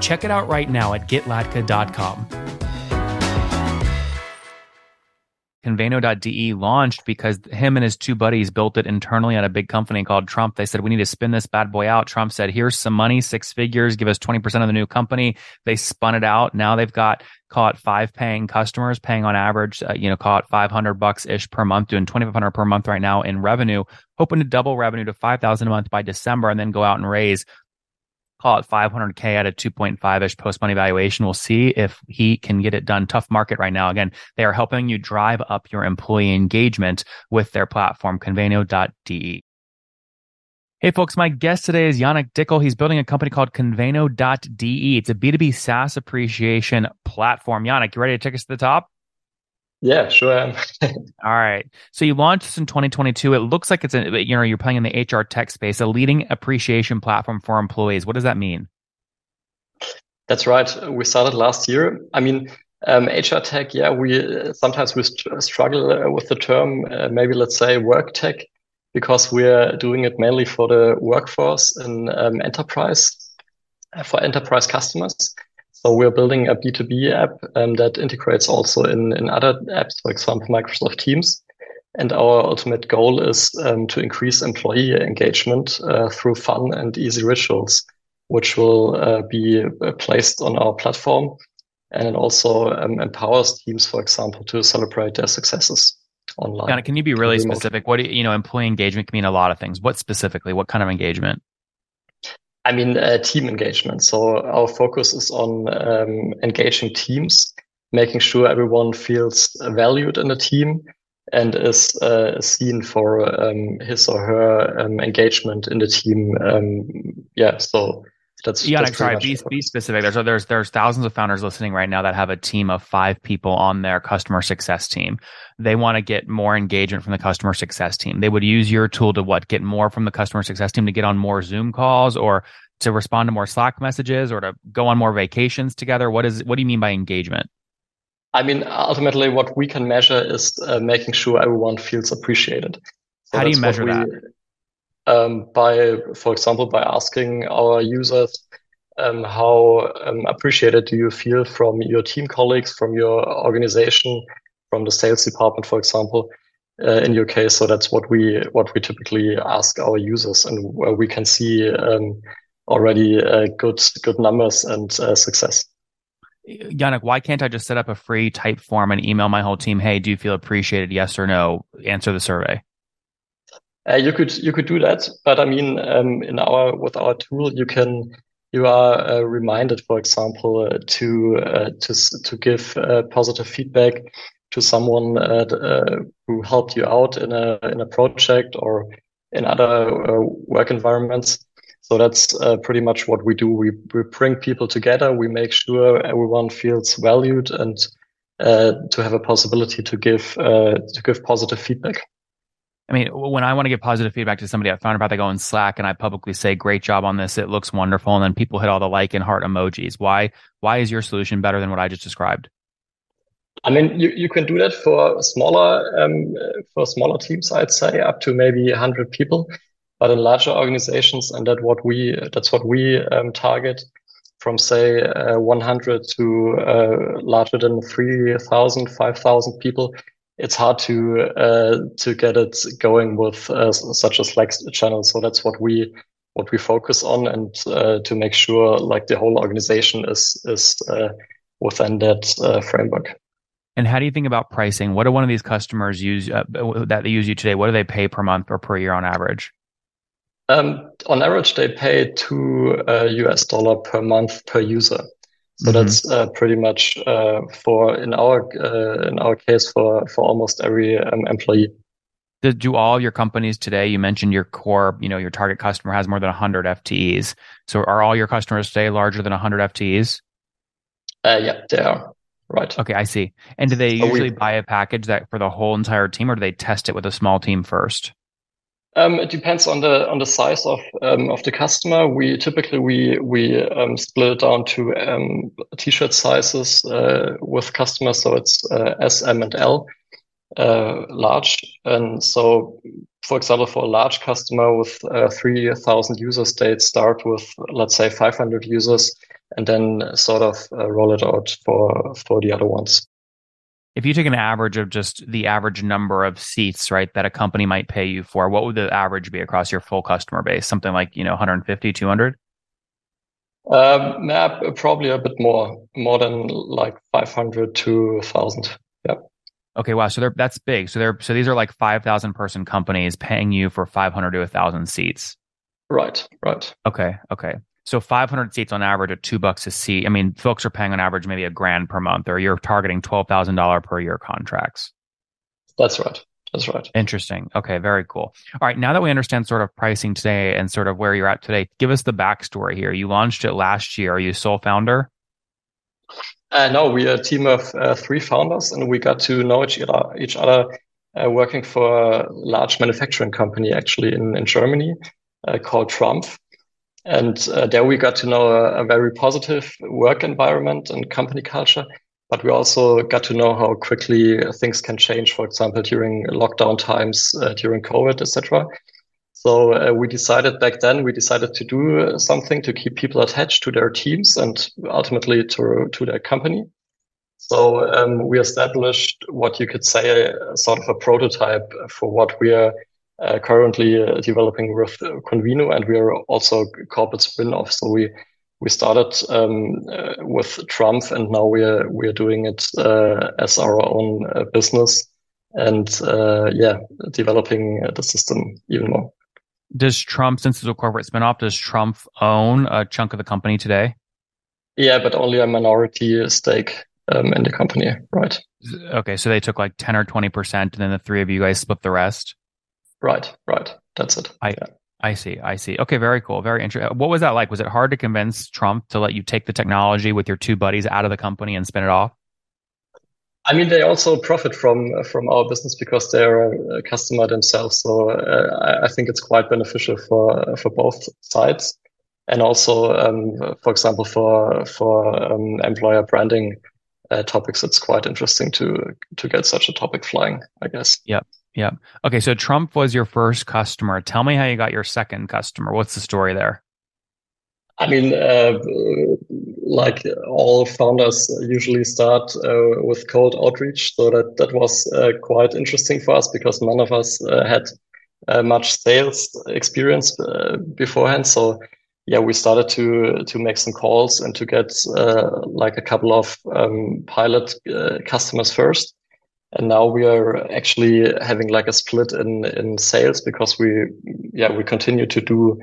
Check it out right now at getlatka.com. Conveno.de launched because him and his two buddies built it internally at a big company called TRUMPF. They said, we need to spin this bad boy out. TRUMPF said, here's some money, six figures, give us 20% of the new company. They spun it out. Now they've got, caught five paying customers, paying on average, uh, you know, caught 500 bucks ish per month, doing 2,500 per month right now in revenue, hoping to double revenue to 5,000 a month by December and then go out and raise call it 500k at a 2.5 ish post money valuation. We'll see if he can get it done. Tough market right now. Again, they are helping you drive up your employee engagement with their platform, conveno.de. Hey folks, my guest today is Yannick Dickel. He's building a company called conveno.de. It's a B2B SaaS appreciation platform. Yannick, you ready to take us to the top? Yeah, sure am. All right. So you launched this in 2022. It looks like it's a, you know, you're playing in the HR tech space, a leading appreciation platform for employees. What does that mean? That's right. We started last year. I mean, um, HR tech, yeah, we sometimes we struggle uh, with the term, uh, maybe let's say work tech, because we're doing it mainly for the workforce and um, enterprise, uh, for enterprise customers. So we're building a B2B app um, that integrates also in, in other apps, for example, Microsoft Teams. And our ultimate goal is um, to increase employee engagement uh, through fun and easy rituals, which will uh, be uh, placed on our platform. And it also um, empowers teams, for example, to celebrate their successes online. Can you be really specific? What do you, you know, employee engagement can mean a lot of things. What specifically? What kind of engagement? I mean, uh, team engagement. So our focus is on um, engaging teams, making sure everyone feels valued in the team and is uh, seen for um, his or her um, engagement in the team. Um, yeah, so that's yeah. That's sorry, be, be specific. There's there's there's thousands of founders listening right now that have a team of five people on their customer success team. They want to get more engagement from the customer success team. They would use your tool to what get more from the customer success team to get on more Zoom calls or to respond to more Slack messages or to go on more vacations together. What is what do you mean by engagement? I mean, ultimately, what we can measure is uh, making sure everyone feels appreciated. So How do you measure we, that? Um, by, for example, by asking our users, um, how um, appreciated do you feel from your team colleagues, from your organization, from the sales department, for example, uh, in your case. So that's what we what we typically ask our users, and where we can see um, already uh, good good numbers and uh, success. Yannick, why can't I just set up a free Typeform and email my whole team? Hey, do you feel appreciated? Yes or no? Answer the survey. Uh, you could you could do that, but I mean, um, in our with our tool, you can you are uh, reminded, for example, uh, to uh, to to give uh, positive feedback to someone uh, who helped you out in a in a project or in other work environments. So that's pretty much what we do. We we bring people together. We make sure everyone feels valued and to have a possibility to give to give positive feedback. I mean, when I want to give positive feedback to somebody, I found about they go in Slack and I publicly say, "Great job on this. It looks wonderful," and then people hit all the like and heart emojis. Why? Why is your solution better than what I just described? I mean, you, you can do that for smaller um, for smaller teams. I'd say up to maybe 100 people, but in larger organizations, and that what we that's what we um, target from say uh, 100 to uh, larger than 3,000, 5,000 people it's hard to uh, to get it going with uh, such a Slack channel. So that's what we what we focus on, and uh, to make sure like the whole organization is is uh, within that uh, framework. And how do you think about pricing? What do one of these customers use uh, that they use you today? What do they pay per month or per year on average? Um, on average, they pay two US dollar per month per user. So mm-hmm. that's uh, pretty much uh, for in our uh, in our case for for almost every um, employee. Do all your companies today? You mentioned your core, you know, your target customer has more than 100 FTEs. So are all your customers today larger than 100 FTEs? Uh, yeah, they are. Right. Okay, I see. And do they usually we, buy a package that for the whole entire team, or do they test it with a small team first? Um, it depends on the on the size of um, of the customer. We typically we we um, split it down to um, t-shirt sizes uh, with customers, so it's uh, S, M, and L, uh, large. And so, for example, for a large customer with uh, three thousand users, they start with let's say five hundred users and then sort of uh, roll it out for for the other ones. If you take an average of just the average number of seats, right, that a company might pay you for, what would the average be across your full customer base? Something like, you know, 150, 200? Um, yeah, probably a bit more, more than like 500 to 1000. Yeah. Okay, wow. So they're that's big. So they're so these are like 5,000 person companies paying you for 500 to 1,000 seats. Right, right. Okay, okay. So 500 seats on average at two bucks a seat. I mean, folks are paying on average maybe a grand per month, or you're targeting $12,000 per year contracts. That's right. That's right. Interesting. Okay, very cool. All right, now that we understand sort of pricing today and sort of where you're at today, give us the backstory here. You launched it last year. Are you sole founder? Uh, no, we're a team of uh, three founders, and we got to know each other, each other uh, working for a large manufacturing company actually in, in Germany uh, called TRUMPF. And uh, there we got to know a, a, very positive work environment and company culture. But we also got to know how quickly things can change, for example, during lockdown times, uh, during COVID, etc. So uh, we decided back then, we decided to do something to keep people attached to their teams and ultimately to, to their company. So um, we established what you could say sort of a prototype for what we are uh, currently uh, developing with Conveno, and we are also corporate spin-off. So we we started um, uh, with TRUMPF, and now we are we are doing it uh, as our own uh, business, and uh, yeah, developing the system even more. Does TRUMPF, since it's a corporate spin-off, does TRUMPF own a chunk of the company today? Yeah, but only a minority stake um, in the company, right? Okay, so they took like ten or twenty percent, and then the three of you guys split the rest. Right, right. That's it. I yeah. I see. I see. Okay, very cool. Very interesting. What was that like? Was it hard to convince TRUMPF to let you take the technology with your two buddies out of the company and spin it off? I mean, they also profit from from our business because they're a customer themselves. So uh, I think it's quite beneficial for for both sides, and also, um, for example, for for um, employer branding uh, topics, it's quite interesting to to get such a topic flying. I guess. Yep. Yeah. Okay. So TRUMPF was your first customer. Tell me how you got your second customer. What's the story there? I mean, uh, like all founders usually start uh, with cold outreach. So that, that was uh, quite interesting for us because none of us uh, had uh, much sales experience uh, beforehand. So yeah, we started to, to make some calls and to get like a couple of um, pilot customers first and now we are actually having like a split in in sales because we yeah we continue to do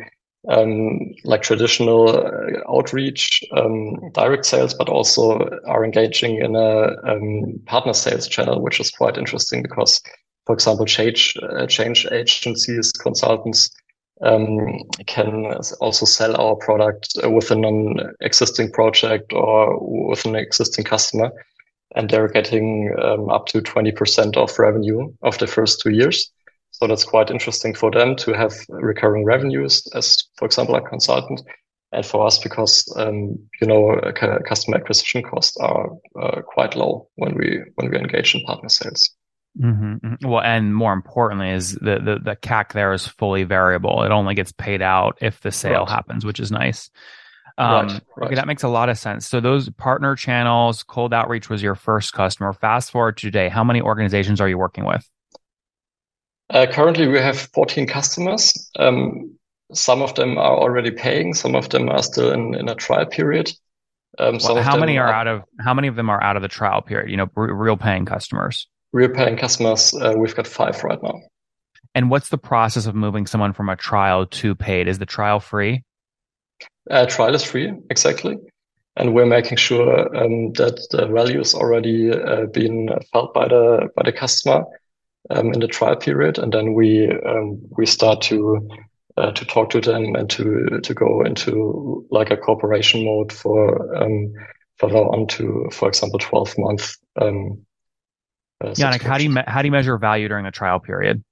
um, like traditional uh, outreach um, direct sales but also are engaging in a um, partner sales channel which is quite interesting because for example change uh, change agencies consultants um, can also sell our product within an existing project or with an existing customer and they're getting um, up to 20% of revenue of the first two years. So that's quite interesting for them to have recurring revenues as, for example, a consultant. And for us, because, um, you know, customer acquisition costs are uh, quite low when we, when we engage in partner sales. Mm-hmm, mm-hmm. Well, and more importantly, is the, the the CAC there is fully variable. It only gets paid out if the sale right. happens, which is nice. Um, right, right. Okay, that makes a lot of sense. So those partner channels, cold outreach was your first customer. Fast forward to today, how many organizations are you working with? Uh, currently, we have 14 customers. Um, some of them are already paying. Some of them are still in, in a trial period. Um, well, how many are, are, out of how many of them are out of the trial period? You know, r- real paying customers. Real paying customers. Uh, we've got five right now. And what's the process of moving someone from a trial to paid? Is the trial free? Uh, trial is free, exactly. And we're making sure um, that the value is already uh, being felt by the by the customer um, in the trial period, and then we um, we start to uh, to talk to them and to to go into like a cooperation mode for um, further on to, for example, 12 month. Um, uh, Yannick, how do you me- how do you measure value during the trial period?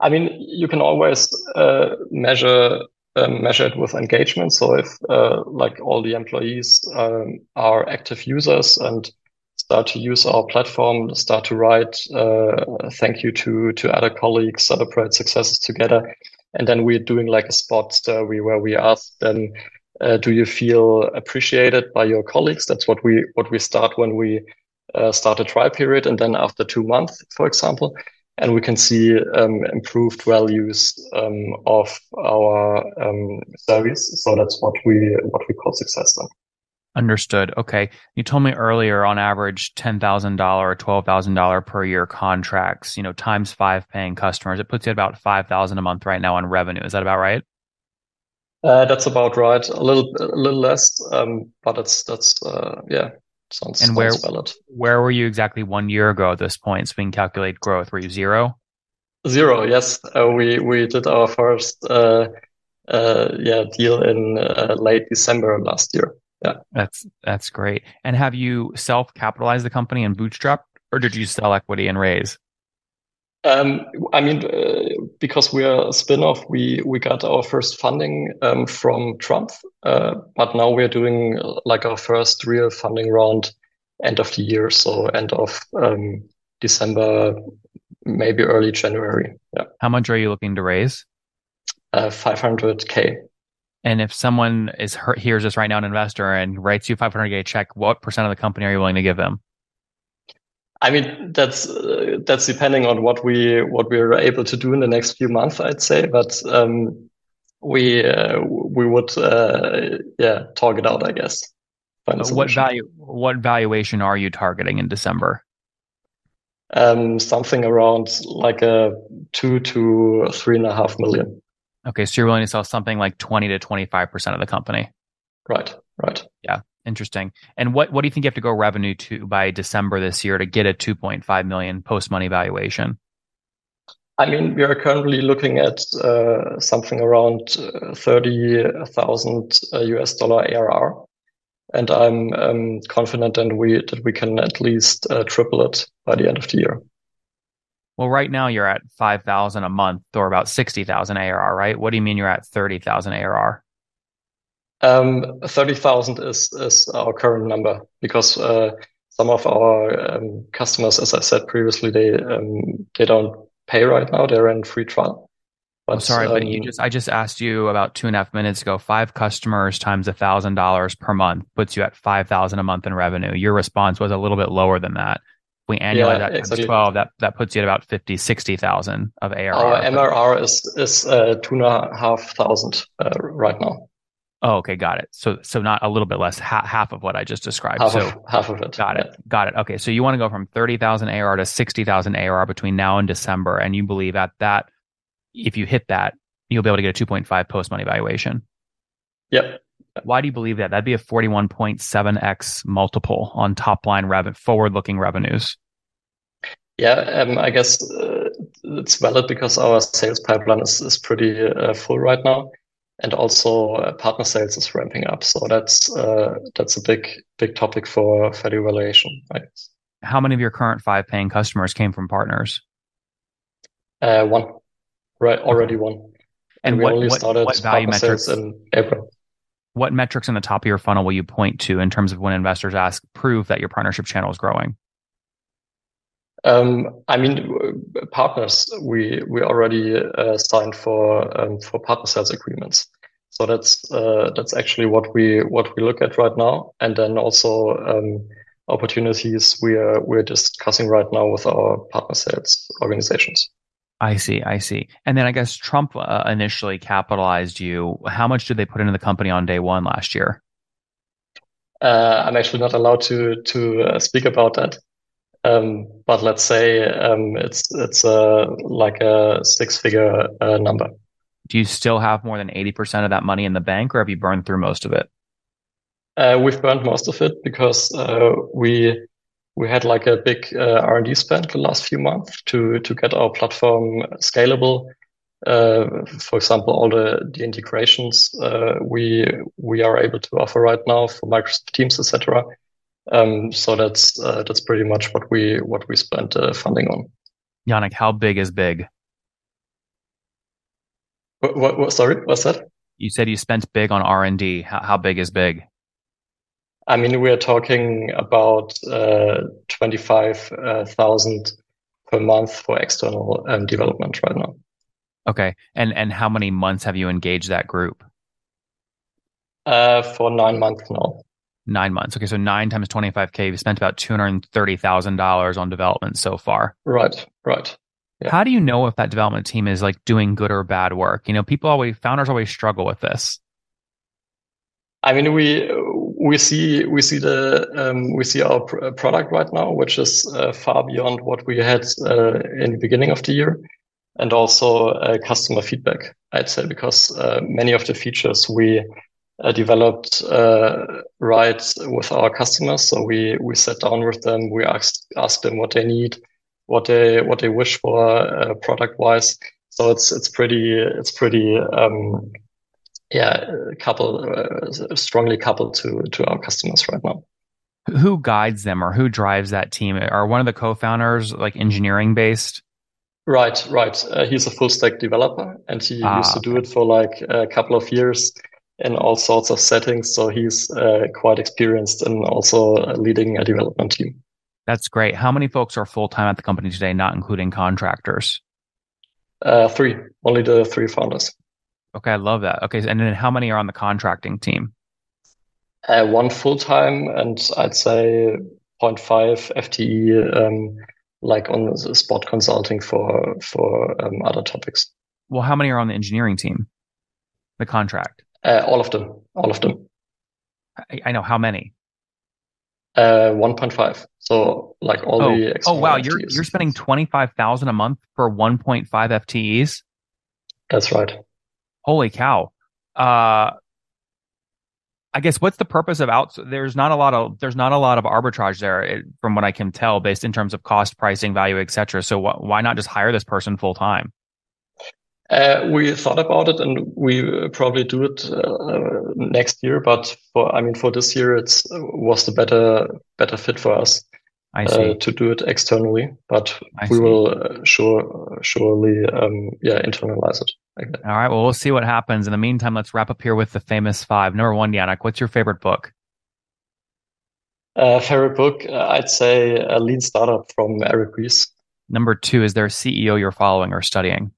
I mean, you can always uh, measure um, measure it with engagement. So if uh, like all the employees um, are active users and start to use our platform, start to write uh, thank you to to other colleagues, celebrate successes together, and then we're doing like a spot survey where we ask them, uh, do you feel appreciated by your colleagues? That's what we what we start when we uh, start a trial period, and then after two months, for example, and we can see um, improved values um, of our um, service. So that's what we what we call success. Then. Understood. Okay. You told me earlier on average $10,000 or $12,000 per year contracts, you know, times five paying customers. It puts you at about 5,000 a month right now on revenue. Is that about right? Uh, that's about right. A little, a little less, um, but it's that's uh, yeah, sounds and where valid. where were you exactly one year ago at this point? So we can calculate growth. Were you zero? Zero. Yes, uh, we we did our first uh, uh, yeah deal in uh, late December last year. Yeah, that's that's great. And have you self capitalized the company and bootstrapped, or did you sell equity and raise? Um, I mean, uh, because we're a spin-off, we we got our first funding um, from TRUMPF, uh, but now we're doing like our first real funding round end of the year, so end of um, December, maybe early January. Yeah. How much are you looking to raise? Uh, 500k. And if someone is hears this right now, an investor, and writes you 500k check, what percent of the company are you willing to give them? I mean, that's uh, that's depending on what we what we're able to do in the next few months, I'd say. But um, we uh, we would uh, yeah talk it out, I guess. What value? What valuation are you targeting in December? Um, something around like a two to three and a half million. Okay, so you're willing to sell something like twenty to twenty five percent of the company. Right. Right. Yeah. Interesting. And what, what do you think you have to go revenue to by December this year to get a 2.5 million post money valuation? I mean, we are currently looking at uh, something around uh, 30,000 uh, US dollar ARR. And I'm um, confident that we, that we can at least uh, triple it by the end of the year. Well, right now you're at 5,000 a month or about 60,000 ARR, right? What do you mean you're at 30,000 ARR? Um, 30,000 is, is our current number because, uh, some of our um, customers, as I said previously, they, um, they don't pay right now. They're in free trial. But, I'm sorry, but you um, just, I just asked you about two and a half minutes ago, five customers times a thousand dollars per month puts you at 5,000 a month in revenue. Your response was a little bit lower than that we annualize yeah, that times exactly. 12, that, that puts you at about 50, 60,000 of ARR. Our MRR is, is uh, two and a half thousand uh, right now. Oh, okay, got it. So, so not a little bit less, ha- half of what I just described. Half so of, half of it. Got it, got it. Okay, so you want to go from thirty thousand AR to sixty thousand AR between now and December, and you believe at that, if you hit that, you'll be able to get a two point five post money valuation. Yep. Why do you believe that? That'd be a forty one point seven x multiple on top line revenue, forward looking revenues. Yeah, um, I guess uh, it's valid because our sales pipeline is is pretty uh, full right now and also uh, partner sales is ramping up. So that's uh, that's a big big topic for value evaluation. Right? How many of your current five paying customers came from partners? Uh, one, right? Already one. And, and we only what, started what value metrics in April. What metrics in the top of your funnel will you point to in terms of when investors ask prove that your partnership channel is growing? Um, I mean, partners, we we already uh, signed for um, for partner sales agreements. So that's uh, that's actually what we what we look at right now, and then also um, opportunities we are we're discussing right now with our partner sales organizations. I see, I see. And then I guess TRUMPF uh, initially capitalized you. How much did they put into the company on day one last year? Uh, I'm actually not allowed to to uh, speak about that. Um, but let's say um, it's it's a like a six figure uh, number. Do you still have more than eighty percent of that money in the bank, or have you burned through most of it? Uh, we've burned most of it because uh, we we had like a big uh, R and D spend the last few months to to get our platform scalable Uh, for example, all the, the integrations uh, we we are able to offer right now for Microsoft Teams, etc. Um, so that's uh, that's pretty much what we what we spent uh, funding on. Yannick, how big is big? What, what, what, sorry, what's that? You said you spent big on R and D. How, how big is big? I mean, we are talking about uh, twenty five thousand per month for external um, development right now. Okay. And and how many months have you engaged that group? Uh, for nine months now. Nine months. Okay, so nine times twenty five k. You've spent about two hundred thirty thousand dollars on development so far. Right. Right. Yeah. How do you know if that development team is like doing good or bad work? You know, people always founders always struggle with this. I mean, we we see we see the um, we see our pr- product right now, which is uh, far beyond what we had uh, in the beginning of the year and also uh, customer feedback, I'd say, because uh, many of the features we uh, developed uh, right with our customers. So we we sat down with them, we asked asked them what they need, what they what they wish for uh, product wise. So it's it's pretty it's pretty um, yeah couple uh, strongly coupled to to our customers right now who guides them or who drives that team are one of the co-founders like engineering based Right, right. Uh, he's a full stack developer and he ah, used to do it for like a couple of years in all sorts of settings. So he's uh, quite experienced in also leading a development team. That's great. How many folks are full time at the company today, not including contractors? Uh, three, only the three founders. Okay, I love that. Okay, and then how many are on the contracting team? Uh, one full time, and I'd say 0.5 FTE um, like on the spot consulting for for um, other topics. Well, how many are on the engineering team? The contract. Uh, all of them. All of them. I, I know how many. Uh, 1.5. So like all oh. the. Oh wow, you're you're spending 25,000 a month for 1.5 FTEs. That's right. Holy cow. Uh, I guess what's the purpose of out? There's not a lot of there's not a lot of arbitrage there, eh, from what I can tell, based in terms of cost, pricing, value, etc. So wh- why not just hire this person full time? Uh, we thought about it, and we uh, probably do it uh, next year. But for I mean, for this year, it's uh, was the better better fit for us uh, to do it externally. But I we see. will uh, sure surely um, yeah internalize it. All right. Well, we'll see what happens. In the meantime, let's wrap up here with the famous five. Number one, Yannick, what's your favorite book? Uh, favorite book, uh, I'd say a lean startup from Eric Ries. Number two, is there a CEO you're following or studying?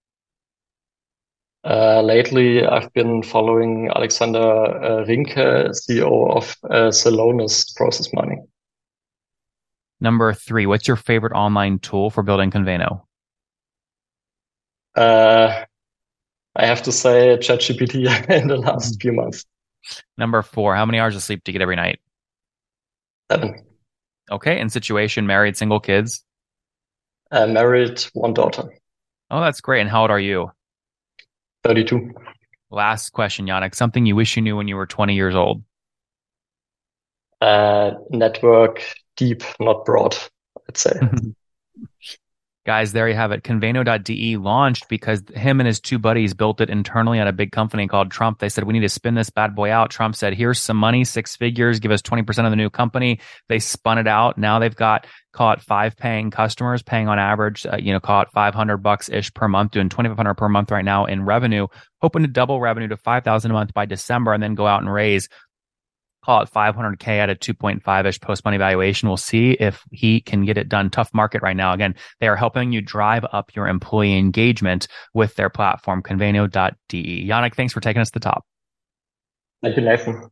Uh, lately, I've been following Alexander uh, Rinke, CEO of uh, Celonis Process Mining. Number three, what's your favorite online tool for building Conveno? Uh, I have to say ChatGPT in the last few months. Number four, how many hours of sleep do you get every night? Seven. Okay. in situation, married, single kids? Uh, married, one daughter. Oh, that's great. And how old are you? 32. Last question, Yannick. Something you wish you knew when you were 20 years old? Uh, network deep, not broad, I'd say. Guys, there you have it. Conveno.de launched because him and his two buddies built it internally at a big company called TRUMPF. They said, we need to spin this bad boy out. TRUMPF said, here's some money, six figures, give us 20% of the new company. They spun it out. Now they've got, caught five paying customers, paying on average, uh, you know, caught 500 bucks ish per month, doing 2500 per month right now in revenue, hoping to double revenue to 5000 a month by December and then go out and raise call it 500k at a 2.5 ish post money valuation. We'll see if he can get it done. Tough market right now. Again, they are helping you drive up your employee engagement with their platform, conveno.de. Yannick, thanks for taking us to the top. Thank you, Nathan.